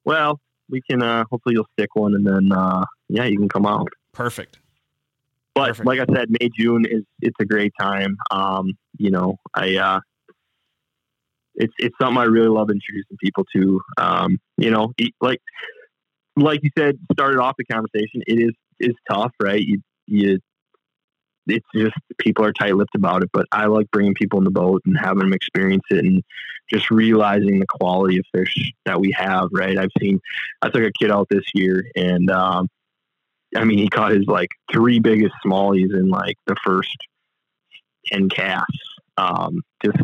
Well, we can uh hopefully you'll stick one and then uh yeah, you can come out. Perfect. But Perfect. like I said, May June is it's a great time. Um, you know, I uh it's it's something I really love introducing people to. Um, you know, like like you said, started off the conversation. It is is tough, right? You you it's just people are tight-lipped about it but i like bringing people in the boat and having them experience it and just realizing the quality of fish that we have right i've seen i took a kid out this year and um, i mean he caught his like three biggest smallies in like the first 10 casts um, just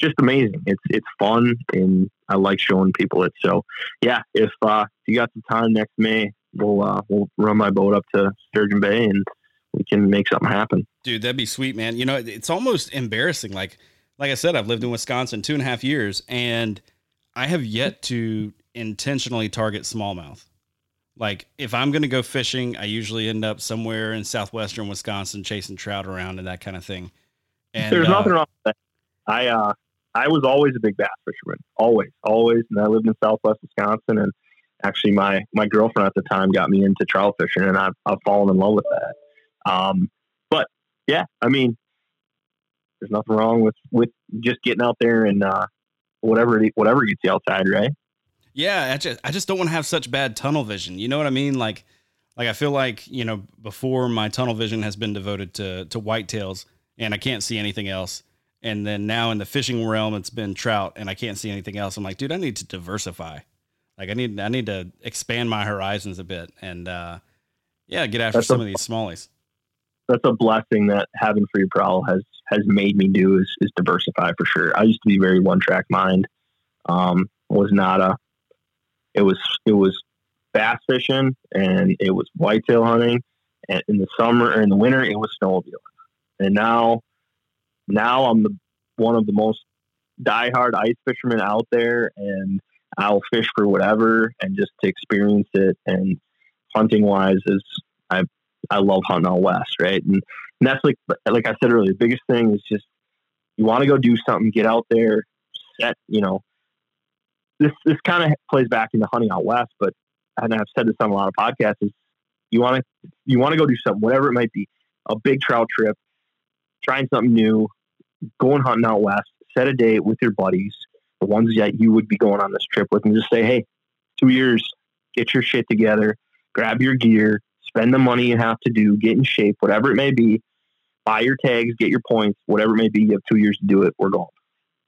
just amazing. It's it's fun, and I like showing people it. So, yeah, if uh, if you got some time next May, we'll uh, we'll run my boat up to Sturgeon Bay, and we can make something happen. Dude, that'd be sweet, man. You know, it's almost embarrassing. Like like I said, I've lived in Wisconsin two and a half years, and I have yet to intentionally target smallmouth. Like if I'm going to go fishing, I usually end up somewhere in southwestern Wisconsin chasing trout around and that kind of thing. And, There's uh, nothing wrong with that. I uh, I was always a big bass fisherman, always, always. And I lived in Southwest Wisconsin, and actually, my my girlfriend at the time got me into trout fishing, and I've I've fallen in love with that. Um, but yeah, I mean, there's nothing wrong with with just getting out there and uh, whatever whatever gets you outside, right? Yeah, I just I just don't want to have such bad tunnel vision. You know what I mean? Like like I feel like you know before my tunnel vision has been devoted to to whitetails, and I can't see anything else and then now in the fishing realm it's been trout and i can't see anything else. I'm like dude i need to diversify. Like i need i need to expand my horizons a bit and uh yeah get after that's some a, of these smallies. That's a blessing that having free prowl has has made me do is, is diversify for sure. I used to be very one track mind. Um was not a it was it was bass fishing and it was whitetail hunting. And in the summer or in the winter it was snowmobiling and now now I'm the one of the most diehard ice fishermen out there, and I'll fish for whatever and just to experience it. And hunting wise, is I I love hunting out west, right? And, and that's like like I said earlier, the biggest thing is just you want to go do something, get out there, set. You know, this this kind of plays back into hunting out west, but and I've said this on a lot of podcasts is you want to you want to go do something, whatever it might be, a big trout trip, trying something new, going hunting out west, set a date with your buddies, the ones that you would be going on this trip with, and just say, hey, two years, get your shit together, grab your gear, spend the money you have to do, get in shape, whatever it may be, buy your tags, get your points, whatever it may be. You have two years to do it. We're going.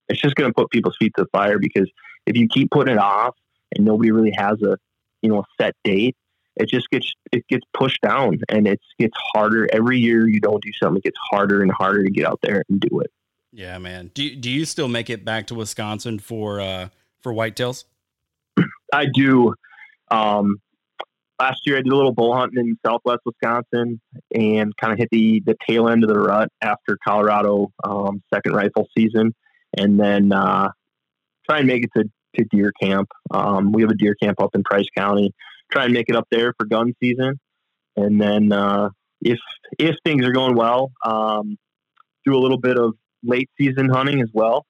It's just going to put people's feet to the fire because if you keep putting it off and nobody really has a, you know, a set date, it just gets it gets pushed down and it gets harder every year. You don't do something, it gets harder and harder to get out there and do it. Yeah, man. Do do you still make it back to Wisconsin for uh for whitetails? I do. Um last year I did a little bull hunting in Southwest Wisconsin and kind of hit the the tail end of the rut after Colorado um, second rifle season, and then uh, try and make it to to deer camp. Um, we have a deer camp up in Price County. Try and make it up there for gun season, and then uh, if if things are going well, um, do a little bit of late season hunting as well.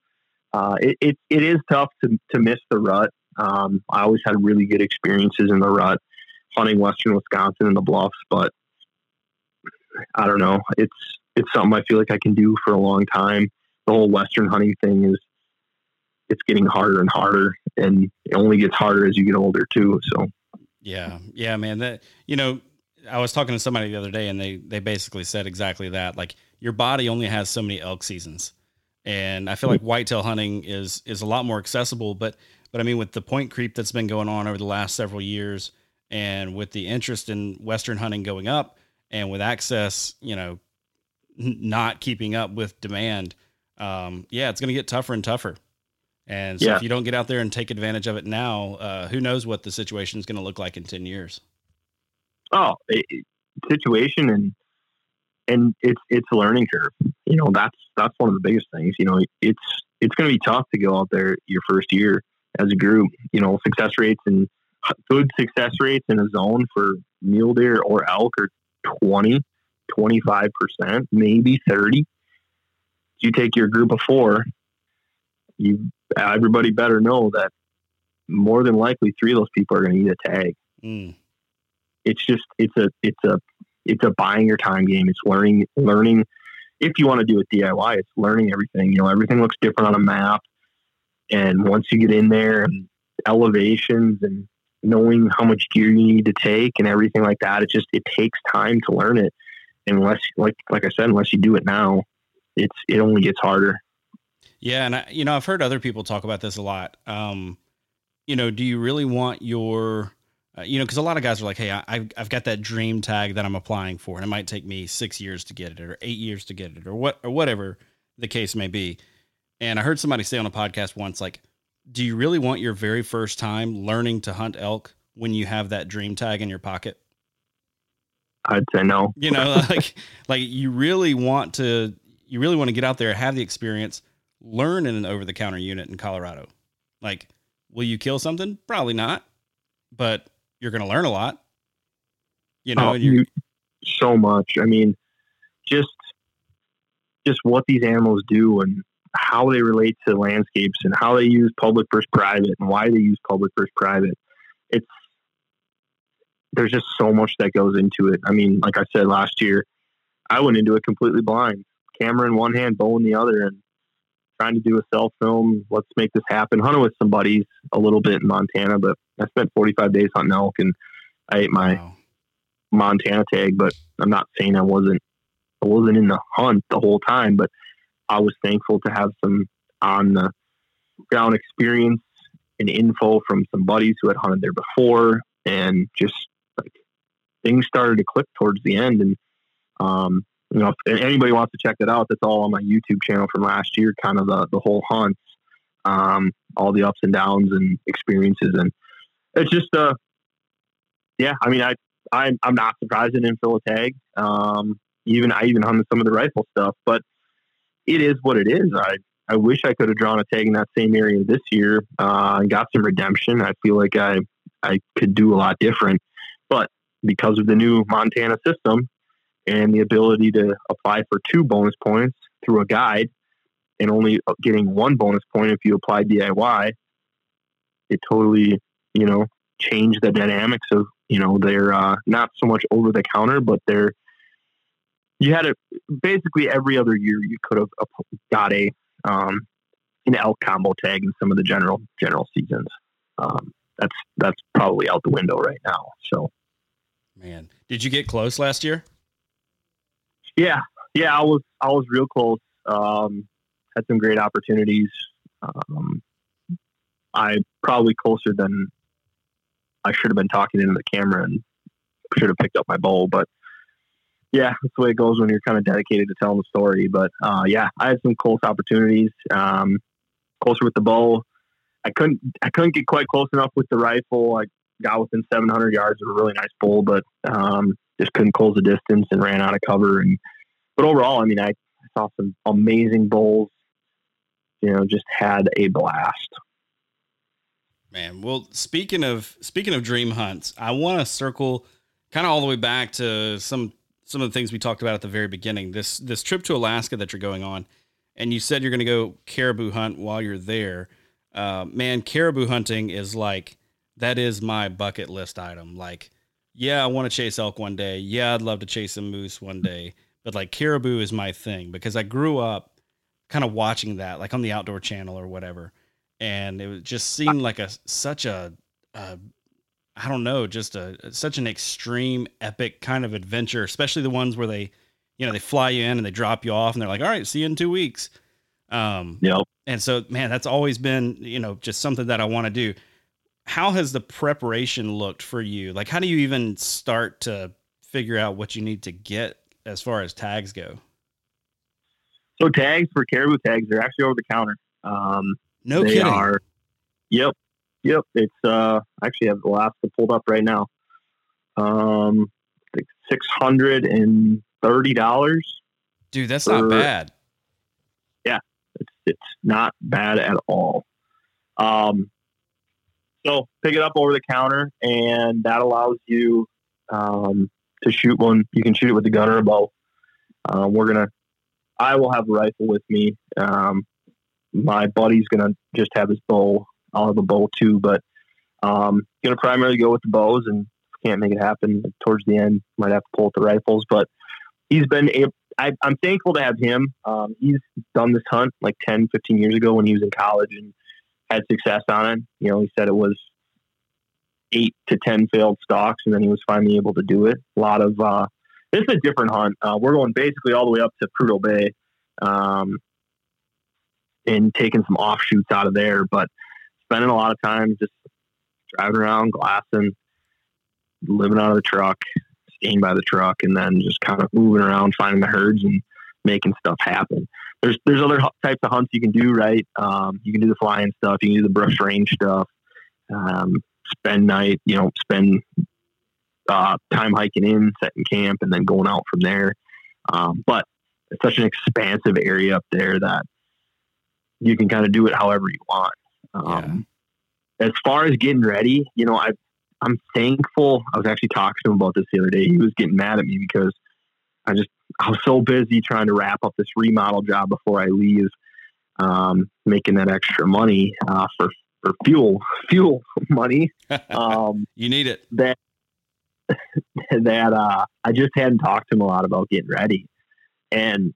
Uh, it, it, it is tough to, to miss the rut. Um, I always had really good experiences in the rut hunting Western Wisconsin and the bluffs, but I don't know. It's, it's something I feel like I can do for a long time. The whole Western hunting thing is, it's getting harder and harder and it only gets harder as you get older too. So, yeah, yeah, man, that, you know, I was talking to somebody the other day and they, they basically said exactly that. Like your body only has so many elk seasons and I feel like whitetail hunting is is a lot more accessible. But but I mean, with the point creep that's been going on over the last several years, and with the interest in western hunting going up, and with access, you know, not keeping up with demand, um, yeah, it's going to get tougher and tougher. And so Yeah. if you don't get out there and take advantage of it now, uh, who knows what the situation is going to look like in ten years? oh, it- situation and and it's it's a learning curve. You know, that's that's one of the biggest things. You know, it's it's going to be tough to go out there your first year as a group. You know, success rates and good success rates in a zone for mule deer or elk are 20, 25 percent, maybe thirty. You take your group of four, you everybody better know that more than likely three of those people are going to eat a tag Mm, it's just it's a it's a it's a buying your time game. It's learning learning if you want to do it DIY, it's learning everything. You know, everything looks different on a map. And once you get in there elevations and knowing how much gear you need to take and everything like that, it just it takes time to learn it. Unless like like I said, unless you do it now, it's it only gets harder. Yeah, and I, you know, I've heard other people talk about this a lot. Um, you know, do you really want your, uh, you know, because a lot of guys are like, hey, I, I've I've got that dream tag that I'm applying for, and it might take me six years to get it, or eight years to get it, or what, or whatever the case may be. And I heard somebody say on a podcast once, like, do you really want your very first time learning to hunt elk when you have that dream tag in your pocket? I'd say no. You know, like like you really want to you really want to get out there, have the experience, learn in an over the counter unit in Colorado. Like, will you kill something? Probably not, but you're going to learn a lot. You know, Oh, you- so much. I mean, just just what these animals do and how they relate to landscapes and how they use public versus private and why they use public versus private. It's there's just so much that goes into it. I mean, like I said last year, I went into it completely blind, camera in one hand, bow in the other, and trying to do a self film. Let's make this happen. Hunting with some buddies a little bit in Montana, but I spent 45 days hunting elk and I ate my wow. Montana tag, but I'm not saying I wasn't I wasn't in the hunt the whole time, but I was thankful to have some on the ground experience and info from some buddies who had hunted there before and just like things started to click towards the end and um you know if anybody wants to check that out that's all on my youtube channel from last year kind of the, the whole hunt um all the ups and downs and experiences and it's just uh yeah i mean i I'm I'm not surprised it didn't fill a tag. Um, even I even hunted some of the rifle stuff, but it is what it is. I I wish I could have drawn a tag in that same area this year uh, and got some redemption. I feel like I I could do a lot different, but because of the new Montana system and the ability to apply for two bonus points through a guide and only getting one bonus point if you apply DIY, it totally you know changed the dynamics of you know they're uh, not so much over the counter but they're you had it basically every other year you could have got a um, an elk combo tag in some of the general general seasons um, that's that's probably out the window right now so Man, did you get close last year? Yeah. Yeah i was i was real close. Um, had some great opportunities. Um, i probably closer than i should have been talking into the camera and should have picked up my bowl, but yeah that's the way it goes when you're kind of dedicated to telling the story. But uh, yeah i had some close opportunities. Um, closer with the bow i couldn't i couldn't get quite close enough with the rifle. I got within 700 yards of a really nice bull, but um, just couldn't close the distance and ran out of cover. And but overall, I mean, I, saw some amazing bulls. You know, just had a blast. Man, well, speaking of speaking of dream hunts, I want to circle kind of all the way back to some some of the things we talked about at the very beginning. This this trip to Alaska that you're going on, and you said you're going to go caribou hunt while you're there. Uh, man, caribou hunting is like that is my bucket list item. Like, yeah, I want to chase elk one day. Yeah, I'd love to chase a moose one day, but like caribou is my thing because I grew up kind of watching that, like on the Outdoor Channel or whatever and it just seemed like a such a, a I don't know, just a such an extreme, epic kind of adventure, especially the ones where they, you know, they fly you in and they drop you off, and they're like, "All right, see you in two weeks." Um, yep. And so, man, that's always been, you know, just something that I want to do. How has the preparation looked for you? Like, how do you even start to figure out what you need to get as far as tags go? So tags for caribou tags, they're actually over the counter. Um, no they kidding. Are, yep, yep. It's uh, I actually have Alaska pulled up right now. Um, like six hundred and thirty dollars. Dude, that's for, not bad. Yeah, it's it's not bad at all. Um, so pick it up over the counter, and that allows you um, to shoot one. You can shoot it with a gun or a bow. We're gonna. I will have a rifle with me. Um, my buddy's gonna just have his bow. I'll have a bow too, but um, gonna primarily go with the bows, and can't make it happen towards the end. Might have to pull out the rifles, but he's been. Able, I, am thankful to have him. Um, he's done this hunt like 10, 15 years ago when he was in college and had success on it. You know, he said it was eight to ten failed stalks, and then he was finally able to do it. A lot of uh, this is a different hunt. Uh, we're going basically all the way up to Prudhoe Bay. Um, and taking some offshoots out of there, but spending a lot of time just driving around, glassing, living out of the truck, staying by the truck, and then just kind of moving around, finding the herds and making stuff happen. There's there's other types of hunts you can do, right? Um, you can do the flying stuff, you can do the Brooks Range stuff, um, spend night, you know, spend uh, time hiking in, setting camp, and then going out from there. Um, but it's such an expansive area up there that you can kind of do it however you want. Um, yeah. As far as getting ready, you know, I I'm thankful. I was actually talking to him about this the other day. He was getting mad at me because I just I was so busy trying to wrap up this remodel job before I leave, um, making that extra money uh, for for fuel fuel money. Um, you need it. That that uh, I just hadn't talked to him a lot about getting ready, and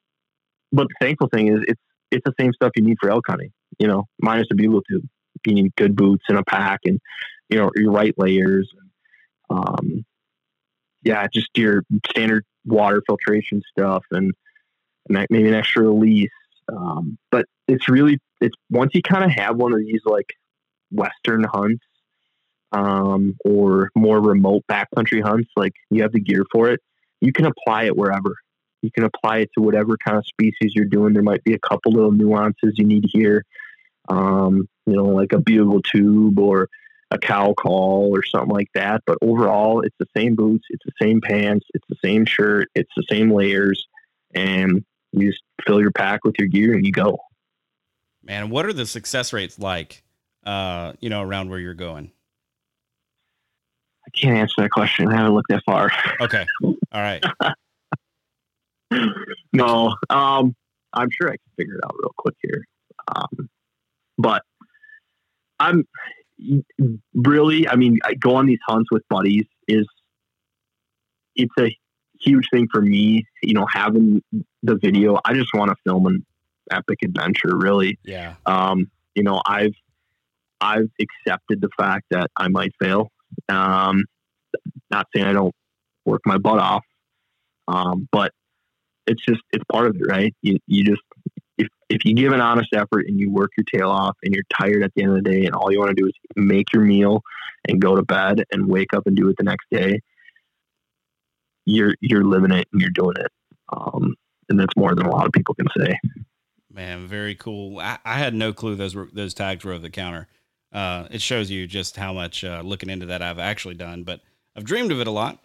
but the thankful thing is it's it's the same stuff you need for elk hunting, you know, minus the bugle tube. You need good boots and a pack and, you know, your right layers. And, um, yeah, just your standard water filtration stuff and, and maybe an extra release. Um, but it's really, it's once you kind of have one of these like Western hunts, um, or more remote backcountry hunts, like you have the gear for it, you can apply it wherever you can apply it to whatever kind of species you're doing. There might be a couple little nuances you need here, um, you know, like a bugle tube or a cow call or something like that. But overall, it's the same boots, it's the same pants, it's the same shirt, it's the same layers, and you just fill your pack with your gear and you go. Man, what are the success rates like? Uh, you know, around where you're going. I can't answer that question. I haven't looked that far. Okay. All right. no, um, I'm sure I can figure it out real quick here. Um, but I'm really, I mean, I go on these hunts with buddies is it's a huge thing for me. You know, having the video, I just want to film an epic adventure. Really, yeah. Um, you know, I've I've accepted the fact that I might fail. Um, not saying I don't work my butt off, um, but it's just it's part of it, right? You you just if if you give an honest effort and you work your tail off and you're tired at the end of the day and all you want to do is make your meal and go to bed and wake up and do it the next day, you're you're living it and you're doing it. Um, and that's more than a lot of people can say. Man, very cool. I, I had no clue those were those tags were over the counter. uh, it shows you just how much uh, looking into that I've actually done. But I've dreamed of it a lot.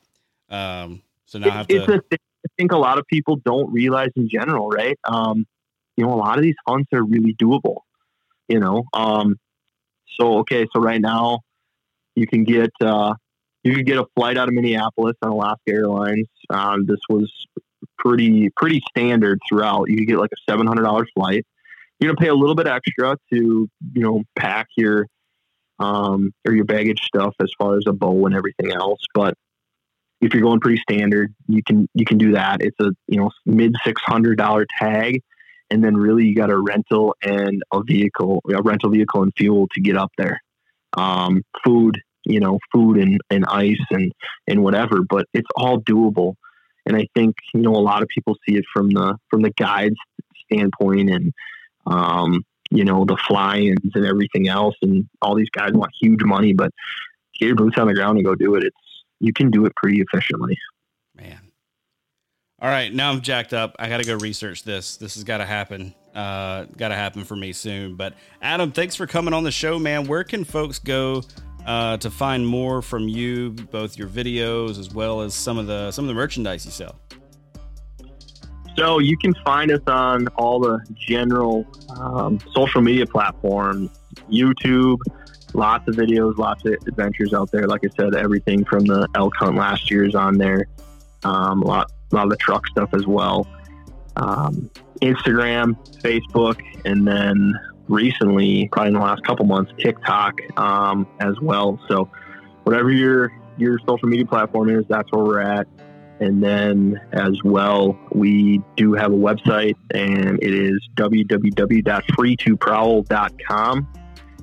Um, so now I have it's to. a thing I think a lot of people don't realize in general, right? Um, you know, a lot of these hunts are really doable. You know, um, so okay, so right now you can get uh, you can get a flight out of Minneapolis on Alaska Airlines. Um, this was pretty pretty standard throughout. You get like a seven hundred dollar flight. You're gonna pay a little bit extra to you know pack your um, or your baggage stuff as far as a bow and everything else, but if you're going pretty standard, you can you can do that. It's a you know mid six hundred dollar tag, and then really you got a rental and a vehicle, a rental vehicle and fuel to get up there. Um, food, you know, food and, and ice and and whatever, but it's all doable. And I think you know a lot of people see it from the from the guides standpoint and um, you know the fly-ins and everything else, and all these guys want huge money, but get your boots on the ground and go do it. It's you can do it pretty efficiently. Man. All right, now I'm jacked up. I got to go research this. This has got to happen. Uh, got to happen for me soon. But Adam, thanks for coming on the show, man. Where can folks go uh, to find more from you, both your videos as well as some of the some of the merchandise you sell? So you can find us on all the general um, social media platforms, YouTube, lots of videos, lots of adventures out there. Like I said, everything from the elk hunt last year is on there. Um, a lot, a lot of the truck stuff as well. Um, Instagram, Facebook, and then recently, probably in the last couple months, TikTok um, as well. So whatever your your social media platform is, that's where we're at. And then as well, we do have a website, and it is www.free2prowl.com.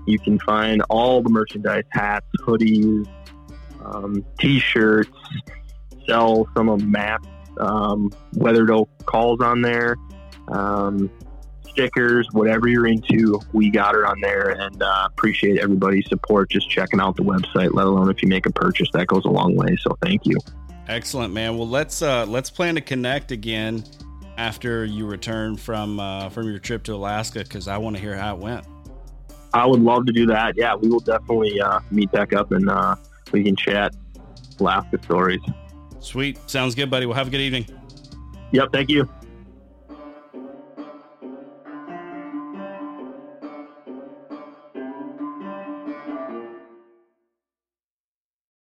You can find all the merchandise, hats, hoodies, um, t-shirts, sell some of Matt's um, weathered oak calls on there, um, stickers, whatever you're into, we got her on there, and uh, appreciate everybody's support. Just checking out the website, let alone if you make a purchase, that goes a long way. So thank you. Excellent, man. Well, let's uh, let's plan to connect again after you return from uh, from your trip to Alaska because I want to hear how it went. I would love to do that. Yeah, we will definitely uh, meet back up and uh, we can chat Alaska stories. Sweet, sounds good, buddy. Well, have a good evening. Yep, thank you.